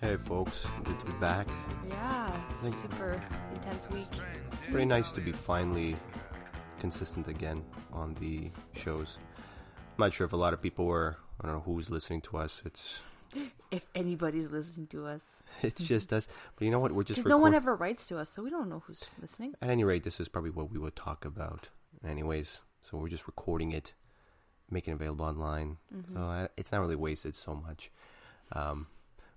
Hey, folks. Good to be back. Yeah, super intense week. Pretty nice to be finally consistent again on the shows. I'm not sure if a lot of people were. I don't know who's listening to us. It's If anybody's listening to us, it's just us. But you know what? We're just because no one ever writes to us, so we don't know who's listening. At any rate, this is probably what we would talk about, anyways. So we're just recording it, making it available online. Mm-hmm. So I, it's not really wasted so much. Um,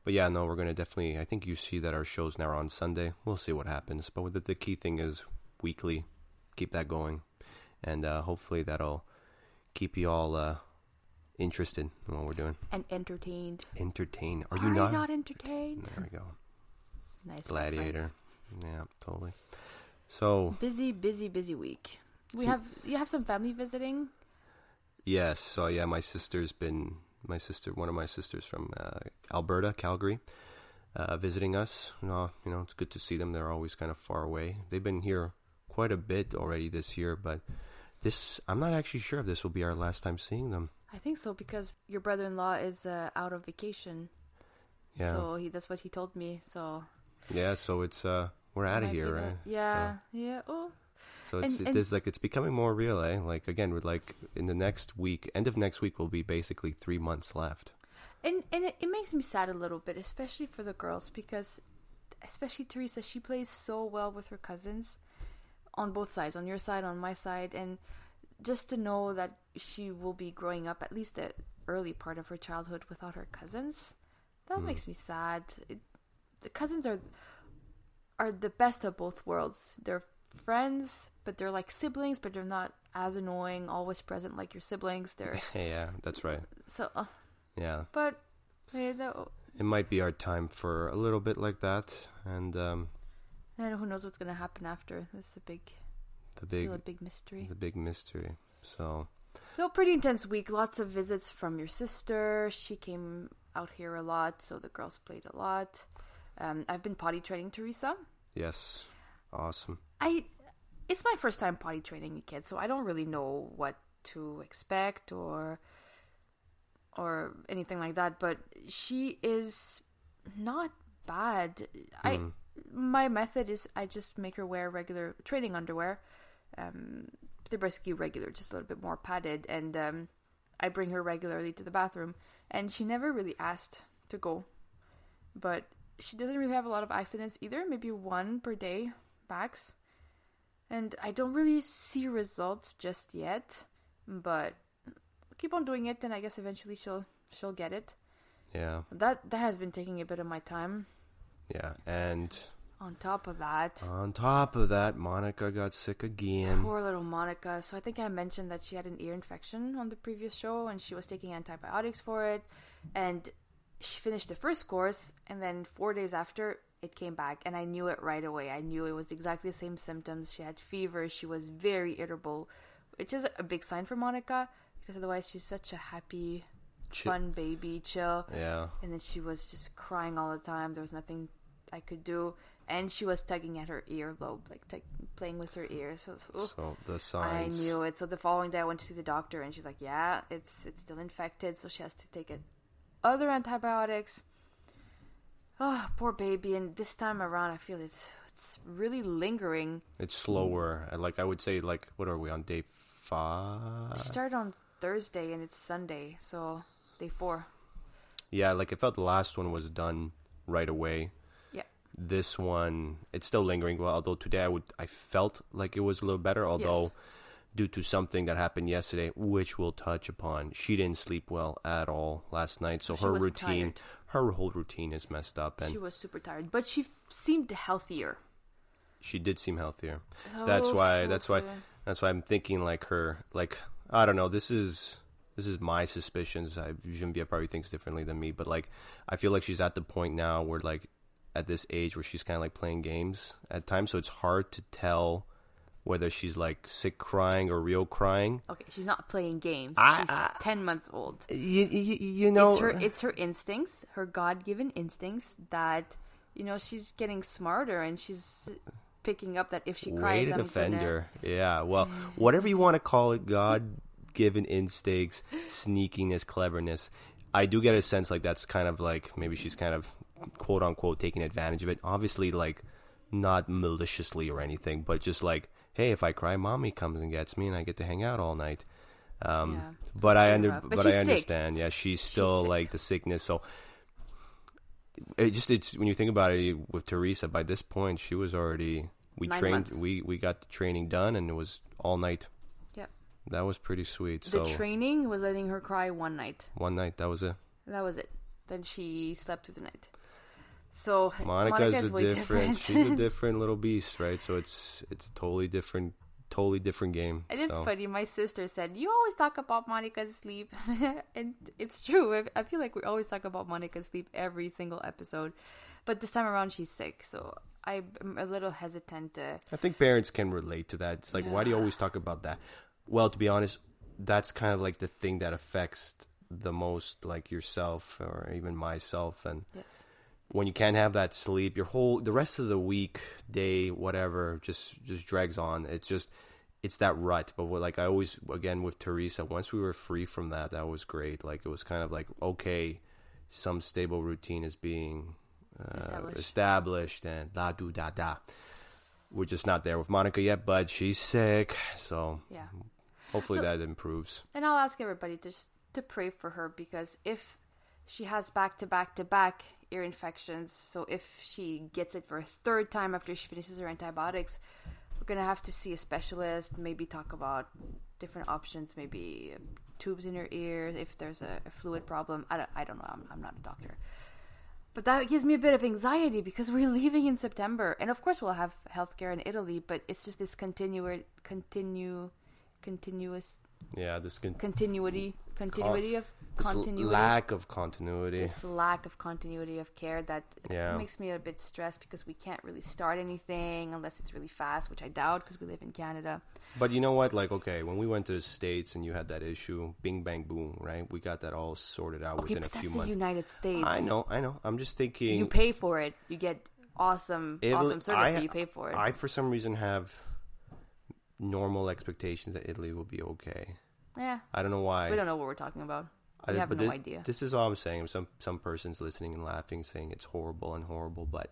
but yeah, no, we're gonna definitely. I think you see that our shows now are on Sunday. We'll see what happens. But the, the key thing is weekly. Keep that going, and uh, hopefully that'll keep you all uh, interested in what we're doing. And entertained. Entertained. Are Are you not? not entertained? There we go. Nice. Gladiator. reference. Yeah, totally. So Busy, busy, busy week. We So- have you have some family visiting. Yes. So yeah, my sister's been my sister, one of my sisters from uh, Alberta, Calgary, uh, visiting us. Uh, you know, it's good to see them. They're always kind of far away. They've been here quite a bit already this year, but this I'm not actually sure if this will be our last time seeing them. I think so because your brother-in-law is uh, out of vacation. Yeah. So he that's what he told me. So Yeah. So it's uh we're out of here, right? Yeah. Yeah. Oh. So, it's And- and- is like it's becoming more real, eh? Like again, with like in the next week, end of next week will be basically three months left. And and it, it makes me sad a little bit, especially for the girls, because especially Teresa, she plays so well with her cousins on both sides, on your side, on my side, and just to know that she will be growing up at least the early part of her childhood without her cousins, that makes me sad. It, the cousins are are the best of both worlds. They're friends, but they're like siblings, but they're not as annoying, always present like your siblings. They're yeah, that's right. so. Uh, Yeah. but hey, that, it might be our time for a little bit like that and um and who knows what's gonna happen after? That's a big, the big still a big mystery. the big mystery so So pretty intense week. Lots of visits from your sister. She came out here a lot, so the girls played a lot. Um, I've been potty training Teresa. yes awesome I, it's my first time potty training a kid, so I don't really know what to expect or, or anything like that. But she is not bad. I, my method is I just make her wear regular training underwear. Um, they're basically regular, just a little bit more padded, and um, I bring her regularly to the bathroom. And she never really asked to go, but she doesn't really have a lot of accidents either. Maybe one per day max. And I don't really see results just yet, but keep on doing it, and I guess eventually she'll she'll get it. yeah That that has been taking a bit of my time. yeah and On top of that, on top of that monica got sick again poor little Monica. So I think I mentioned that she had an ear infection on the previous show, and she was taking antibiotics for it, and she finished the first course, and then four days after. It came back, and I knew it right away. I knew it was exactly the same symptoms. She had fever. She was very irritable, which is a big sign for Monica because otherwise she's such a happy, Chill. fun baby, chill. yeah and then she was just crying all the time. There was nothing I could do, and she was tugging at her earlobe, like t- playing with her ear. So oof, so the signs. I knew it. So the following day, I went to see the doctor, and she's like, "Yeah, it's it's still infected, so she has to take it other antibiotics." Oh, poor baby! And this time around, I feel it's it's really lingering. it's slower like i would say like what are we on day five It started on Thursday, and it's Sunday, so day four. yeah like it felt the last one was done right away Yeah. this one it's still lingering well although today i would i felt like it was a little better although Yes. due to something that happened yesterday which we'll touch upon she didn't sleep well at all last night so She her routine tired. Her whole routine is messed up and She was super tired, but she f- seemed healthier. she did seem healthier. So, that's why that's why that's why i'm thinking like her like i don't know this is this is my suspicions. I Genevieve probably thinks differently than me but like i feel like she's at the point now where like at this age where she's kind of like playing games at times so it's hard to tell whether she's like sick crying or real crying Okay, she's not playing games. I- she's I- ten months old. you, you, you know it's her uh, it's her instincts, her God given instincts that you know she's getting smarter and she's picking up that if she cries, to I'm defend gonna. yeah well whatever you want to call it god given instincts sneakiness cleverness I do get a sense like that's kind of like maybe she's kind of quote unquote taking advantage of it. Obviously, like not maliciously or anything, but just like, hey, if I cry, mommy comes and gets me, and I get to hang out all night. Um, Yeah, but I under, rough. but, But I she's sick. understand. Yeah, she's still sick. like the sickness. So it just it's when you think about it with Teresa. By this point, she was already we Nine trained. months. We we got the training done, and it was all night. Yep. That was pretty sweet. The So training was letting her cry one night. one night, that was it. That was it. Then she slept through the night. So Monica's Monica's a different. different. she's a different little beast, right? So it's it's a totally different, totally different game. And it's so. funny. My sister said, "You always talk about Monica's sleep," and it's true. I, I feel like we always talk about Monica's sleep every single episode, but this time around she's sick, so I'm a little hesitant to. I think parents can relate to that. It's like, why do you always talk about that? Well, to be honest, that's kind of like the thing that affects the most, like yourself or even myself. And Yes. When you can't have that sleep, your whole the rest of the week, day, whatever, just just drags on. It's just it's that rut. But what, like I always again with Teresa, once we were free from that, that was great. Like it was kind of like okay, some stable routine is being uh, Established. established, and da do da da. We're just not there with Monica yet, but she's sick, so Yeah. hopefully So- that improves. And I'll ask everybody to just to pray for her because if she has back to back to back ear infections, so if she gets it for a third time after she finishes her antibiotics, we're gonna have to see a specialist. Maybe talk about different options. Maybe tubes in her ear if there's a, a fluid problem. I don't, I don't know. I'm, I'm not a doctor. But that gives me a bit of anxiety because we're leaving in September, and of course we'll have healthcare in Italy. But it's just this continu continue, continuous Yeah, this can continuity continuity of this continuity lack of continuity. this lack of continuity of care that Yeah. makes me a bit stressed because we can't really start anything unless it's really fast which i doubt because we live in canada But you know what? Like, okay, when we went to the states and you had that issue, bing bang boom, right? We got that all sorted out okay within a few the months. united states I know, I know. I'm just thinking. you pay for it you get awesome Italy- awesome service I- but you pay for it I, for some reason, have normal expectations that Italy will be okay. yeah I don't know why. we don't know what we're talking about we I- have no thi- idea This is all I'm saying. Some some person's listening and laughing, saying it's horrible and horrible, but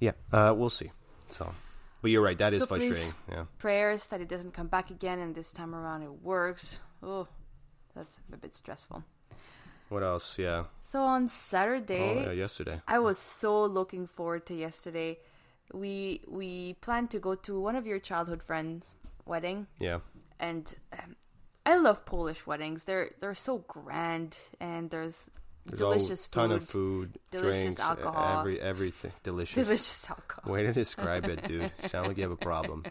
yeah, uh, we'll see. So, but you're right. That is So frustrating. Yeah. prayers that it doesn't come back again and this time around it works oh that's a bit stressful What else? Yeah. so on saturday Oh, yeah. Yesterday. I was so looking forward to yesterday. We we planned to go to one of your childhood friends' wedding, Yeah. and um, I love Polish weddings. They're they're so grand, and there's, There's delicious a ton food, of food, delicious drinks, alcohol. every everything delicious. delicious alcohol. Way to describe it, dude. Sound like you have a problem.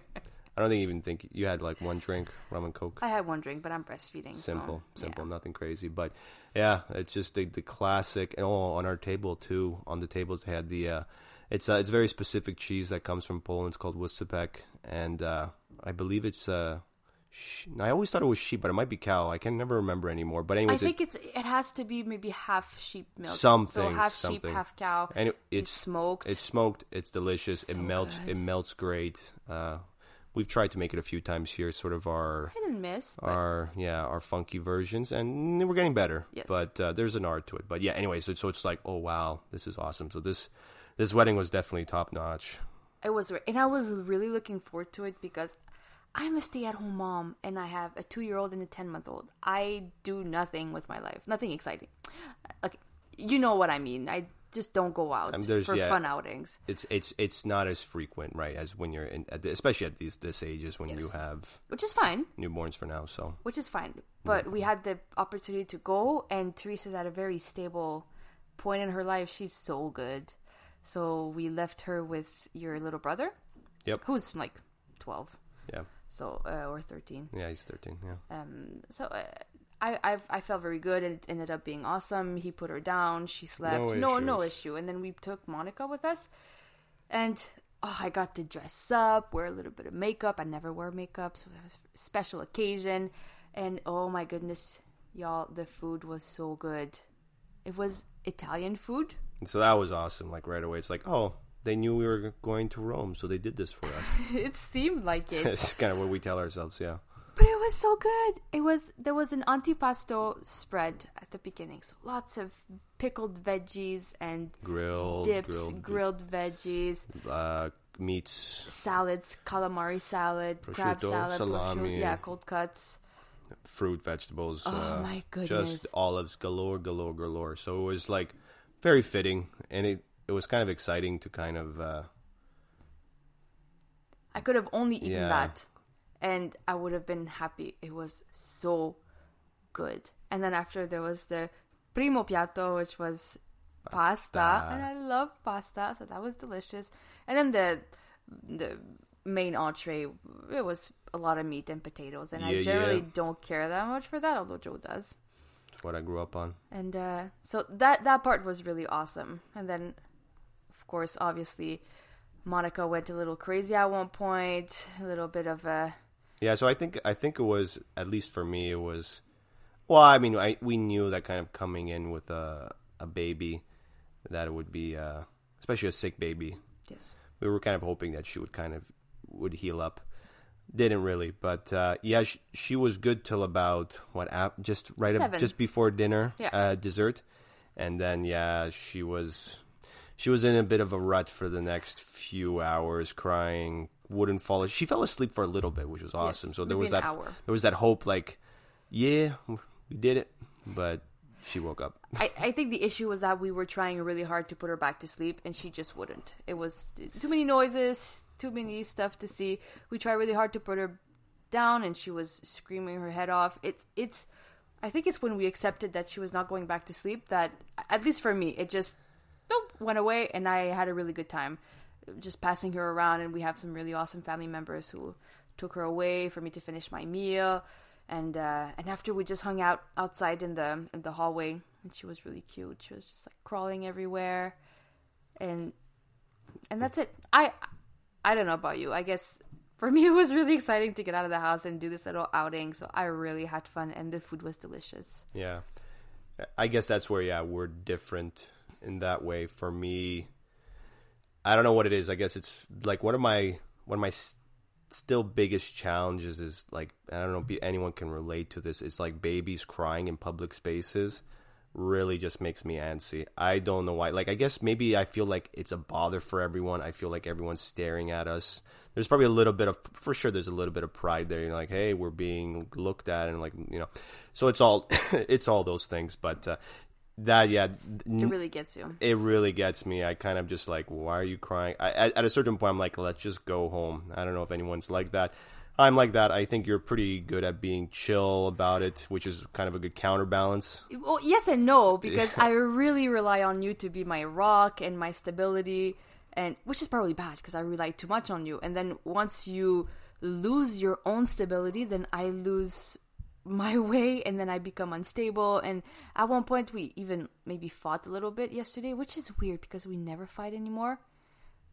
I don't think even think you had like one drink, rum and coke. I had one drink, but I'm breastfeeding. so, Simple, yeah. simple, nothing crazy. But yeah, it's just the, the classic. And oh, on our table too, on the tables they had the. Uh, it's uh, it's very specific cheese that comes from Poland. It's called Oscypek, and uh, I believe it's. Uh, sh- I always thought it was sheep, but it might be cow. I can never remember anymore. But anyways, I think it, it's it has to be maybe half sheep milk. Something, So half sheep, half cow. and it, It's it's smoked. It's smoked. It's delicious. it melts. good. It melts great. Uh, we've tried to make it a few times here. Sort of our hit and miss. But our yeah our funky versions, and we're getting better. Yes. But uh, there's an art to it. But yeah, anyway, so, so it's like, oh wow, this is awesome. So this this wedding was definitely top notch. It was, and I was really looking forward to it because I'm a stay-at-home mom, and I have a two-year-old and a ten-month-old. I do nothing with my life, nothing exciting. Okay, you know what I mean. I just don't go out Um, there's- for yeah. fun outings. It's it's it's not as frequent, right, as when you're in, at the, especially at these this ages when you have Which is fine, newborns for now. So which is fine. But we had the opportunity to go, and Teresa's at a very stable point in her life. She's so good. So we left her with your little brother, yep, who's like twelve, yeah, so uh, or thirteen. yeah, he's thirteen. Yeah, um so uh, I, I I felt very good and it ended up being awesome. He put her down, she slept, No no no, issue. And then we took Monica with us, and oh, I got to dress up, wear a little bit of makeup. I never wear makeup, so it was a special occasion. And oh my goodness, y'all, the food was so good. It was Italian food. and so that was awesome. Like right away, it's like, oh, they knew we were going to Rome, so they did this for us. it seemed like it, It's kind of what we tell ourselves. Yeah, but it was so good. It was there was an antipasto spread at the beginning, so lots of pickled veggies and grilled dips, grilled, grilled veggies, uh, meats, salads, calamari salad, crab Prosciutto, salad, salami. prosciutto, yeah, cold cuts. fruit, vegetables. Oh, uh, my goodness. Just olives galore, galore, galore. So it was like very fitting, and it it was kind of exciting to kind of. Uh, I could have only eaten Yeah. that, and I would have been happy. It was so good. And then after there was the primo piatto, which was pasta, Pasta. and I love pasta, so that was delicious. And then the the main entree, it was a lot of meat and potatoes, and Yeah, I generally yeah. don't care that much for that, although Joe does. it's what I grew up on. And uh, so that that part was really awesome. And then, course, obviously, Monica went a little crazy at one point. A little bit of a Yeah, so I think I think it was at least for me it was. Well, I mean, I we knew that kind of coming in with a a baby, that it would be, uh, especially a sick baby. yes. We were kind of hoping that she would kind of would heal up. Didn't really, but uh, yeah, she, she was good till about what just right up, just before dinner, Yeah. uh, dessert, and then yeah, she was she was in a bit of a rut for the next few hours, crying, wouldn't fall. She fell asleep for a little bit, which was awesome. so there was that hour. there was that hope, like yeah, we did it, but she woke up. I, I think the issue was that we were trying really hard to put her back to sleep, and she just wouldn't. It was too many noises, too many stuff to see. We tried really hard to put her down, and she was screaming her head off. It's it's. I think it's when we accepted that she was not going back to sleep that, at least for me, it just nope, went away, and I had a really good time, just passing her around. And we have some really awesome family members who took her away for me to finish my meal, and uh, and after we just hung out outside in the in the hallway, and she was really cute. She was just like crawling everywhere, and and that's it. I I don't know about you. I guess for me it was really exciting to get out of the house and do this little outing. So I really had fun, and the food was delicious. Yeah. I guess that's where yeah, we're different in that way. For me, I don't know what it is. I guess it's like one of my one of my s- still biggest challenges is like I don't know if anyone can relate to this. It's like babies crying in public spaces really just makes me antsy. I don't know why. Like I guess maybe I feel like it's a bother for everyone. I feel like everyone's staring at us. There's probably a little bit of for sure there's a little bit of pride there. You're like, "Hey, we're being looked at." And like, you know. So it's all it's all those things, but uh, that yeah, It really gets you. it really gets me. I kind of just like, why are you crying? I, at, at a certain point, I'm like, let's just go home. I don't know if anyone's like that. I'm like that. I think you're pretty good at being chill about it, which is kind of a good counterbalance. Well, yes and no, because I really rely on you to be my rock and my stability, and which is probably bad because I rely too much on you. And then once you lose your own stability, then I lose my way, and then I become unstable. And at one point, we even maybe fought a little bit yesterday, which is weird because we never fight anymore.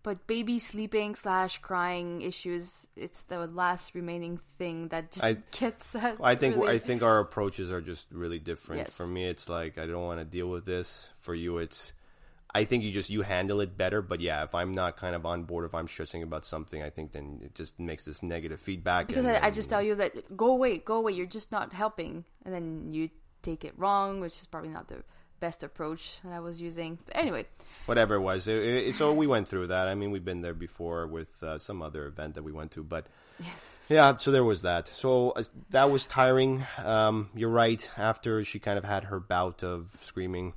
But baby sleeping slash crying issues, it's the last remaining thing that just I- gets us. I think really- I think our approaches are just really different. Yes. For me, it's like I don't want to deal with this. For you, it's I think you just you handle it better. But yeah, if I'm not kind of on board, if I'm stressing about something, I think then it just makes this negative feedback. Because and I, I just tell you that go away, go away. You're just not helping, and then you take it wrong, which is probably not the best approach that I was using. But anyway, whatever it was. It, it, so we went through that. I mean, we've been there before with uh, some other event that we went to, but yeah. So there was that. So uh, that was tiring. Um, you're right. After she kind of had her bout of screaming,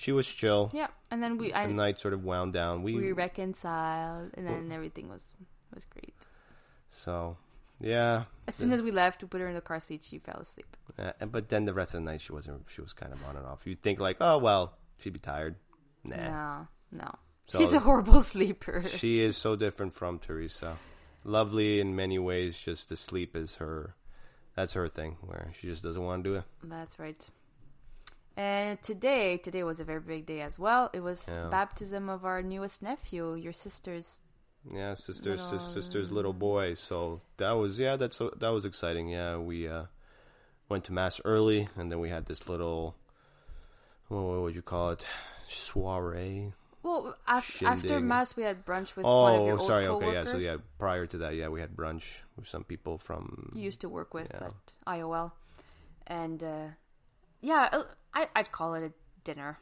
she was chill. yeah, and then we I, The night sort of wound down. We, we reconciled, and then everything was was great. so yeah. As soon as we left, we put her in the car seat. She fell asleep. Uh, but then the rest of the night she wasn't. She was kind of on and off. You'd think like, oh well, she'd be tired. Nah. No, no, So- she's a horrible sleeper. She is so different from Teresa. Lovely in many ways, just the sleep is her. That's her thing, where she just doesn't want to do it. That's right. And today, today was a very big day as well. It was Yeah. baptism of our newest nephew, your sister's. Yeah, sister's Little- sister's little boy. So that was yeah, that's that was exciting. Yeah, we uh, went to mass early, and then we had this little what, would you call it? Soiree. Well, af- after mass, we had brunch with one of your Oh, old sorry. Okay, yeah. So yeah, prior to that, yeah, we had brunch with some people from. you used to work with Yeah. at IOL, and uh, yeah, uh, I I'd call it a dinner,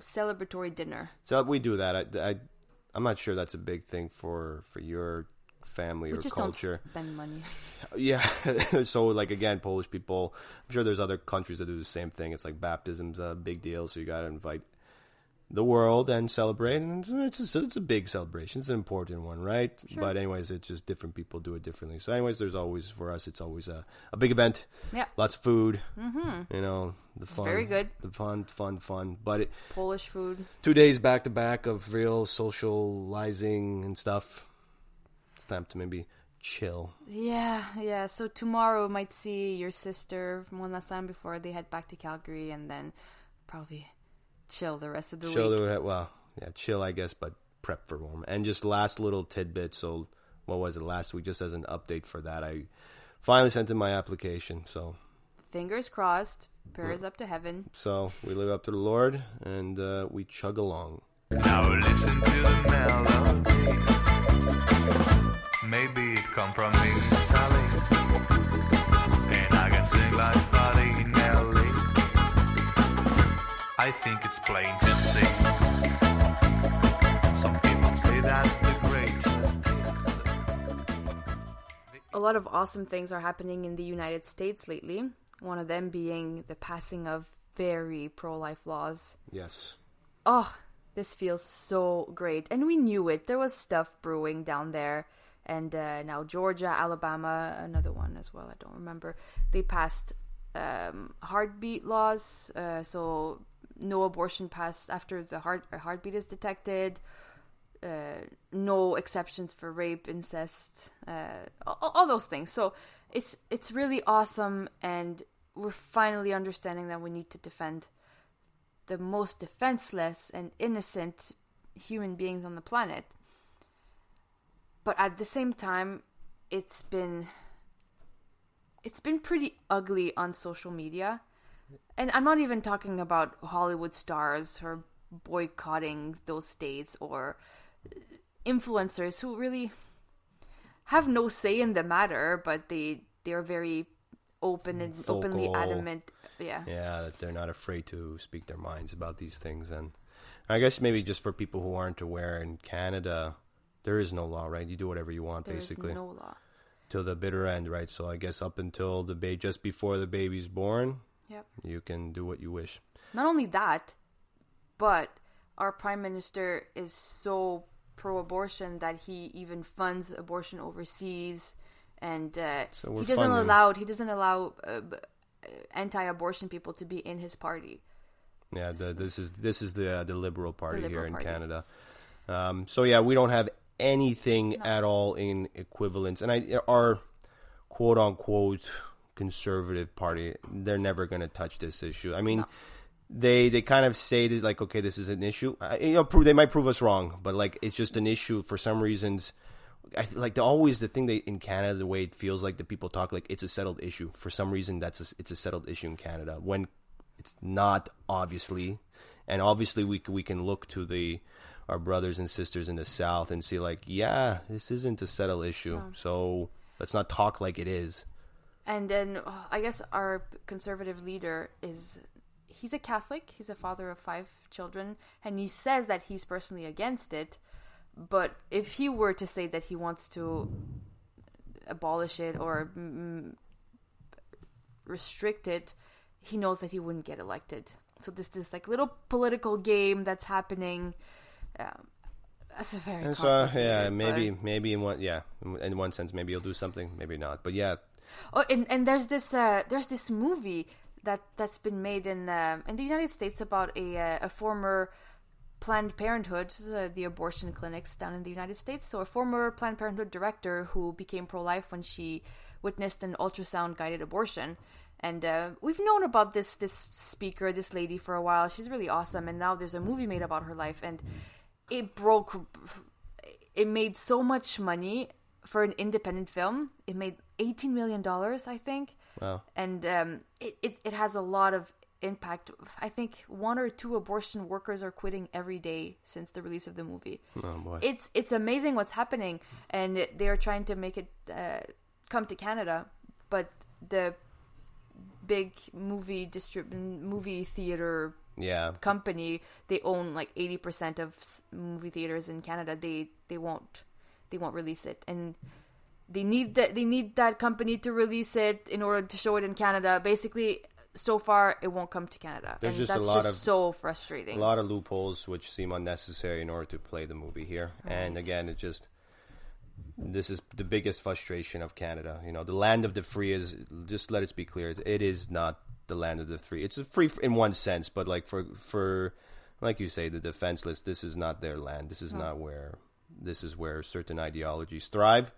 celebratory dinner. So we do that. I, I, I'm not sure that's a big thing for for your family We or just culture. don't spend money. Yeah. so like again, Polish people. I'm sure there's other countries that do the same thing. It's like baptism's a big deal, so you got to invite the world and celebrate. And it's it's a, it's a big celebration. It's an important one, right? Sure. But anyways, it's just different people do it differently. So anyways, there's always for us, it's always a a big event. Yeah, Lots of food. Mm-hmm. You know the fun. very good. The fun, fun, fun. But it, Polish food. two days back to back of real socializing and stuff. It's time to maybe chill. Yeah, yeah. So tomorrow we might see your sister from one last time before they head back to Calgary, and then probably chill the rest of the chill week. the well, yeah, chill I guess, but prep for warm. And just last little tidbit. So what was it last week? Just as an update for that, I finally sent in my application. So Fingers crossed. Prayers up to heaven. so we live up to the Lord and uh, we chug along. Now listen to the melody. Maybe it come from Italy. And I can sing like I think it's plain to see. Some people say that's the great. A lot of awesome things are happening in the United States lately. One of them being the passing of very pro life laws. Yes. Oh, this feels so great. And we knew it. There was stuff brewing down there. And uh, now Georgia, Alabama, another one as well, I don't remember. They passed um, heartbeat laws. Uh, so no abortion passed after the heart heartbeat is detected. Uh, no exceptions for rape, incest, uh, all, all those things. So it's it's really awesome, and we're finally understanding that we need to defend the most defenseless and innocent human beings on the planet. But at the same time, it's been it's been pretty ugly on social media. And I'm not even talking about Hollywood stars or boycotting those states or influencers who really have no say in the matter, but they they're very open and openly adamant. Yeah. Yeah, that they're not afraid to speak their minds about these things. And I guess maybe just for people who aren't aware, in Canada, there is no law, right? You do whatever you want, There's basically, no law. till the bitter end, right? So I guess up until the baby, just before the baby's born, Yep. you can do what you wish. Not only that, but our prime minister is so pro-abortion that he even funds abortion overseas, and uh, So he doesn't funding- allow he doesn't allow uh, anti-abortion people to be in his party. Yeah, the, this is this is the uh, the Liberal Party Liberal here in Party. Canada. Um, so yeah, we don't have anything at all in equivalence, and I our quote unquote conservative party, they're never going to touch this issue. I mean. They they kind of say that like okay this is an issue. Uh, you know prove, they might prove us wrong but like it's just an issue for some reasons. I, like the, always the thing that in Canada the way it feels like the people talk like it's a settled issue. For some reason that's a, it's a settled issue in Canada. When it's not obviously. And obviously we we can look to the our brothers and sisters in the south and see like yeah this isn't a settled issue. So let's not talk like it is And then uh, I guess our conservative leader is he's a Catholic. He's a father of five children, and he says that he's personally against it. But if he were to say that he wants to abolish it or mm, restrict it, he knows that he wouldn't get elected. So this this like little political game that's happening. Um, that's a very and so uh, yeah maybe but- maybe in one yeah in- in one sense maybe he'll do something maybe not but yeah Oh, and, and there's this uh, there's this movie that that's been made in uh, in the United States about a uh, a former Planned Parenthood, uh, the abortion clinics down in the United States. So a former Planned Parenthood director who became pro-life when she witnessed an ultrasound guided abortion. And uh, we've known about this this speaker, this lady, for a while. She's really awesome, and now there's a movie made about her life, and it broke. It made so much money for an independent film. It made eighteen million dollars, I think Wow. and um, it, it, it has a lot of impact. I think one or two abortion workers are quitting every day since the release of the movie. Oh boy. It's it's amazing what's happening, and they are trying to make it uh, come to Canada, but the big movie distrib- movie theater yeah. company they own like 80% of movie theaters in Canada they they won't they won't release it and they need that they need that company to release it in order to show it in Canada basically so far it won't come to Canada There's and just a lot just of- so frustrating a lot of loopholes which seem unnecessary in order to play the movie here. And again, it just this is the biggest frustration of Canada. You know, the land of the free is just let it be clear. it- It is not the land of the free. It's a free in one sense, but like for for like you say, the defenseless. This is not their land. This is not where this is where certain ideologies thrive.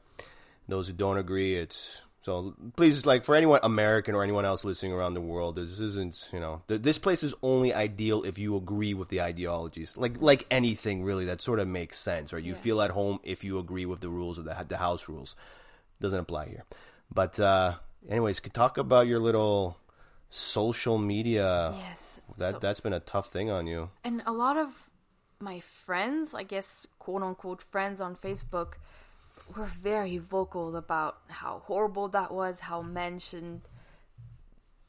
Those who don't agree, it's so. Please, like for anyone American or anyone else listening around the world, this isn't. You know, th- this place is only ideal if you agree with the ideologies. Like like anything really that sort of makes sense, or you Yeah. feel at home if you agree with the rules of the the house rules. Doesn't apply here. But uh anyways, could talk about your little social media. yes That So- that's been a tough thing on you. and a lot of my friends, I guess, quote unquote friends on Facebook, were very vocal about how horrible that was, how men shouldn't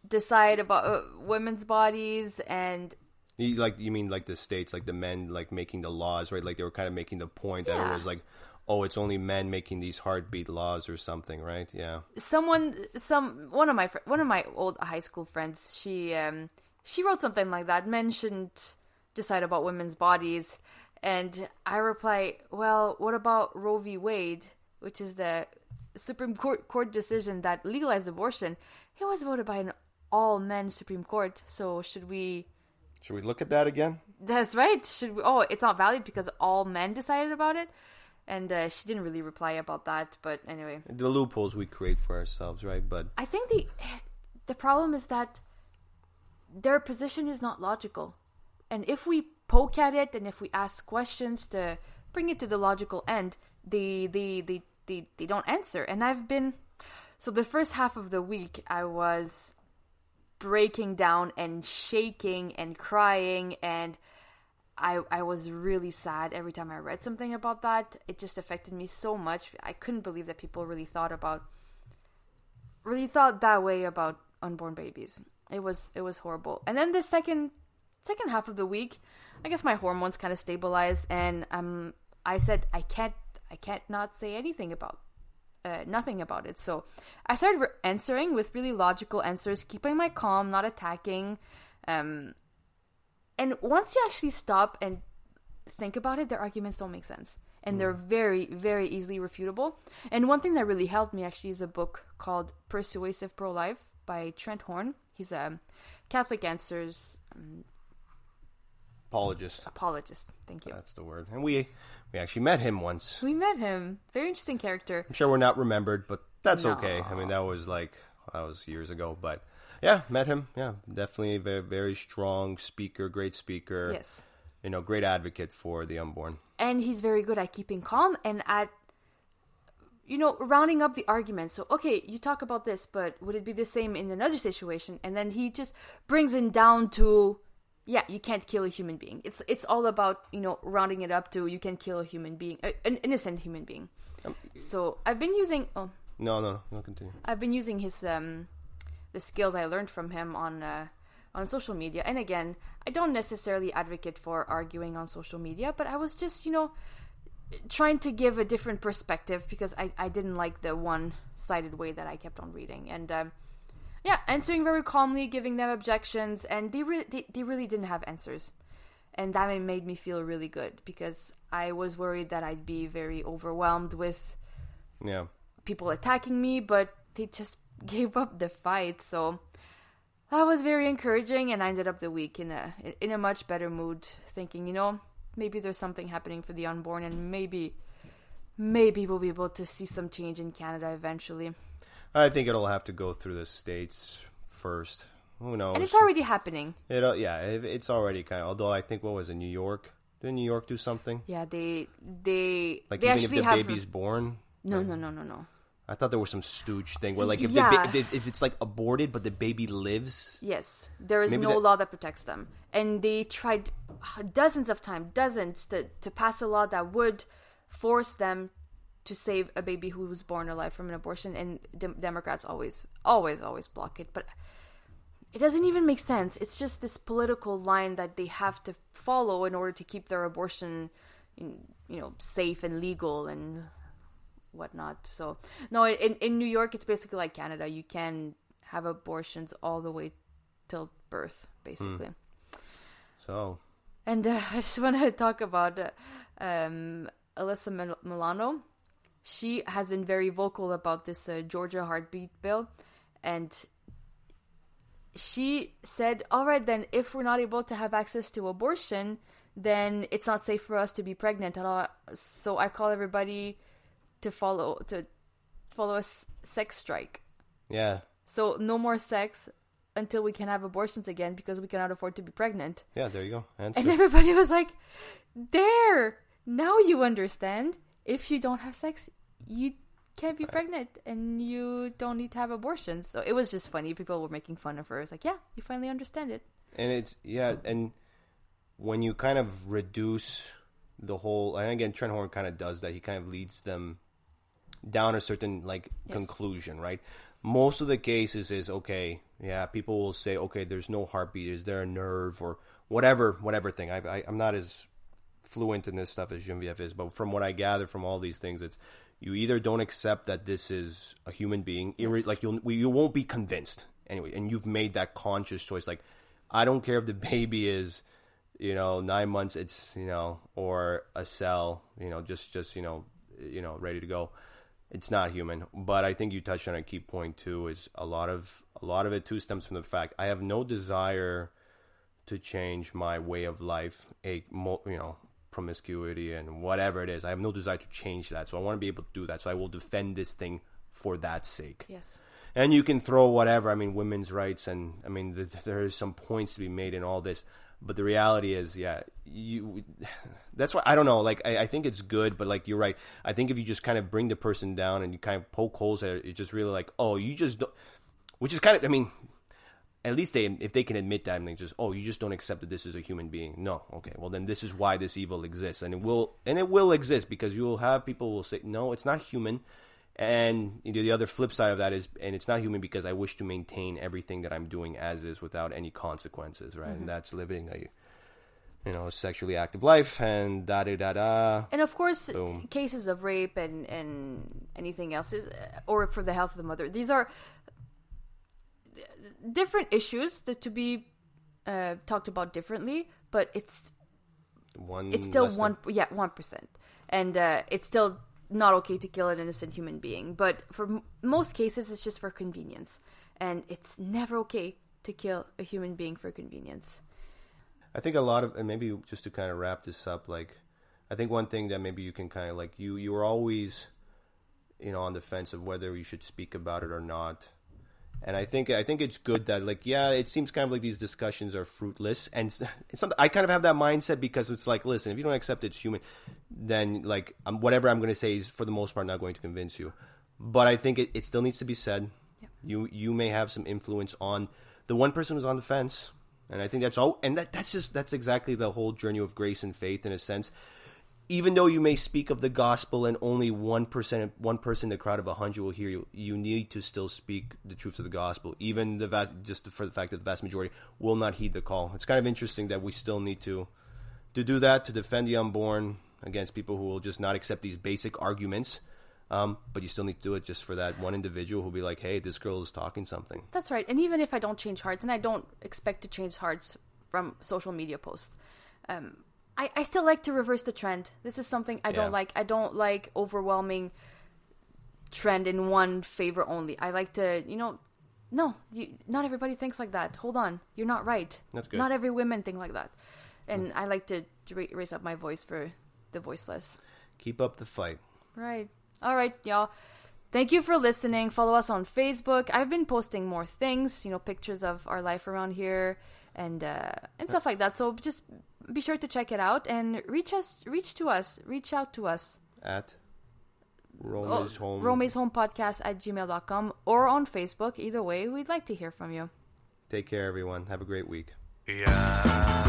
decide about uh, women's bodies, and You, like you mean like the states, like the men like making the laws, right? Like they were kind of making the point that it was like, oh, it's only men making these heartbeat laws or something, right? Yeah. someone, some one of my one of my old high school friends, she um she wrote something like that. Men shouldn't decide about women's bodies, and I reply, well, what about Roe v. Wade, which is the Supreme Court court decision that legalized abortion? It was voted by an all men Supreme Court. So should we? Should we look at that again? That's right. Should we? Oh, it's not valid because all men decided about it. And uh, she didn't really reply about that, but anyway. The loopholes we create for ourselves, right? But I think the the problem is that their position is not logical. And if we poke at it and if we ask questions to bring it to the logical end, they they they they, they don't answer. And I've been so the first half of the week I was breaking down and shaking and crying and I I was really sad every time I read something about that. It just affected me so much. I couldn't believe that people really thought about really thought that way about unborn babies. It was it was horrible. And then the second second half of the week, I guess my hormones kind of stabilized, and um, I said I can't I can't not say anything about uh, nothing about it. So I started re- answering with really logical answers, keeping my calm, not attacking. Um, and once you actually stop and think about it, their arguments don't make sense. And they're very, very easily refutable. And one thing that really helped me actually is a book called Persuasive Pro Life by Trent Horn. He's a Catholic Answers um, apologist. apologist. Thank you. That's the word. And we we actually met him once. We met him. Very interesting character. I'm sure we're not remembered, but that's No. okay. I mean, that was like that was years ago, but yeah, met him. Yeah, definitely a very very strong speaker, great speaker. Yes. You know, great advocate for the unborn. and he's very good at keeping calm and at you know rounding up the argument so okay you talk about this but would it be the same in another situation and then he just brings it down to yeah you can't kill a human being it's it's all about you know rounding it up to you can kill a human being an innocent human being so i've been using oh No, no, no, continue. I've been using his um the skills I learned from him on uh, on social media. And again, I don't necessarily advocate for arguing on social media, but I was just, you know, trying to give a different perspective because I, I didn't like the one sided way that I kept on reading. And um, yeah, answering very calmly, giving them objections, and they really they, they really didn't have answers. And that made me feel really good because I was worried that I'd be very overwhelmed with Yeah. people attacking me, but they just gave up the fight. So that was very encouraging, and I ended up the week in a in a much better mood, thinking, you know, maybe there's something happening for the unborn, and maybe maybe we'll be able to see some change in Canada eventually. I think it'll have to go through the states first. Who knows? And it's already happening. It, uh, yeah, it, it's already kind of. Although I think what was it, New York? Did New York do something? Yeah, they they Like they even if the have baby's born. no no no no no. I thought there was some stooge thing where like if Yeah. the if, if it's like aborted but the baby lives. Yes, there is no that- law that protects them, and they tried dozens of times, dozens to to pass a law that would force them to save a baby who was born alive from an abortion, and dem- Democrats always, always, always block it. But it doesn't even make sense. It's just this political line that they have to follow in order to keep their abortion, in, you know, safe and legal and whatnot. So no, in in New York, it's basically like Canada. You can have abortions all the way till birth, basically. So And uh, I just want to talk about uh, um, Alyssa Mil- Milano. She has been very vocal about this uh, Georgia heartbeat bill, and she said, "All right, then, if we're not able to have access to abortion, then it's not safe for us to be pregnant at all. So I call everybody to follow to follow a s- sex strike. yeah, So no more sex until we can have abortions again because we cannot afford to be pregnant." yeah. There you go. Answer. And everybody was like, "There, now you understand. If you don't have sex, you can't be pregnant, and you don't need to have abortions." So it was just funny. People were making fun of her. It's like, "Yeah, you finally understand it." and it's yeah and when you kind of reduce the whole and again trent horn kind of does that he kind of leads them down a certain like Yes. conclusion right most of the cases is okay yeah people will say okay there's no heartbeat is there a nerve or whatever whatever thing I, I i'm not as fluent in this stuff as Genevieve is, but from what I gather from all these things, it's you either don't accept that this is a human being, irre- like you'll you won't be convinced anyway, and you've made that conscious choice. Like I don't care if the baby is, you know, nine months, it's you know, or a cell, you know, just just you know, you know, ready to go. It's not human, but I think you touched on a key point too. Is a lot of a lot of it too stems from the fact I have no desire to change my way of life, a you know promiscuity and whatever it is. I have no desire to change that, so I want to be able to do that. So I will defend this thing for that sake. Yes. And you can throw whatever. I mean, women's rights, and I mean, th- there is some points to be made in all this. But the reality is, yeah, you. That's why I don't know. Like, I, I think it's good, but like you're right. I think if you just kind of bring the person down and you kind of poke holes at it, it's just really like, oh, you just don't. Which is kind of, I mean, at least they if they can admit that and they just oh you just don't accept that this is a human being. No. Okay. Well then this is why this evil exists. And it will and it will exist because you will have people will say no it's not human. And you know, the other flip side of that is and it's not human because i wish to maintain everything that i'm doing as is without any consequences right? And mm-hmm. that's living a you know sexually active life and da da da da. And of course, Boom. cases of rape and, and anything else is, or for the health of the mother, these are different issues that to be uh, talked about differently. But it's one it's still less than- one yeah one percent, and uh, it's still not okay to kill an innocent human being. But for m- most cases, it's just for convenience, and it's never okay to kill a human being for convenience. I think a lot of, and maybe just to kind of wrap this up, like, I think one thing that maybe you can kind of like you you were always, you know, on the fence of whether you should speak about it or not, and I think I think it's good that like yeah, it seems kind of like these discussions are fruitless, and I kind of have that mindset because it's like, listen, if you don't accept it's human, then like um, whatever I'm going to say is for the most part not going to convince you, but I think it, it still needs to be said. You you may have some influence on the one person who's on the fence. And I think that's all. And that, that's just that's exactly the whole journey of grace and faith in a sense. Even though you may speak of the gospel and only one percent, one person in a crowd of a hundred will hear you, you need to still speak the truth of the gospel. Even the vast, just for the fact that the vast majority will not heed the call. It's kind of interesting that we still need to to do that to defend the unborn against people who will just not accept these basic arguments. Um, but you still need to do it just for that one individual who'll be like, "Hey, this girl is talking something." That's right. And even if I don't change hearts, and I don't expect to change hearts from social media posts, um, I, I still like to reverse the trend. This is something I Yeah. don't like. I don't like overwhelming trend in one favor only. I like to, you know, no, you, not everybody thinks like that. Hold on, you're not right. That's good. Not every women think like that, and I like to ra- raise up my voice for the voiceless. Keep up the fight. Right. All right, y'all. Thank you for listening. Follow us on Facebook. I've been posting more things, you know, pictures of our life around here and uh, and stuff like that. So just be sure to check it out and reach us, reach to us, reach out to us. At oh, Roma's home. Rome's Home Podcast at gmail.com or on Facebook. Either way, we'd like to hear from you. Take care, everyone. Have a great week. Yeah, yeah.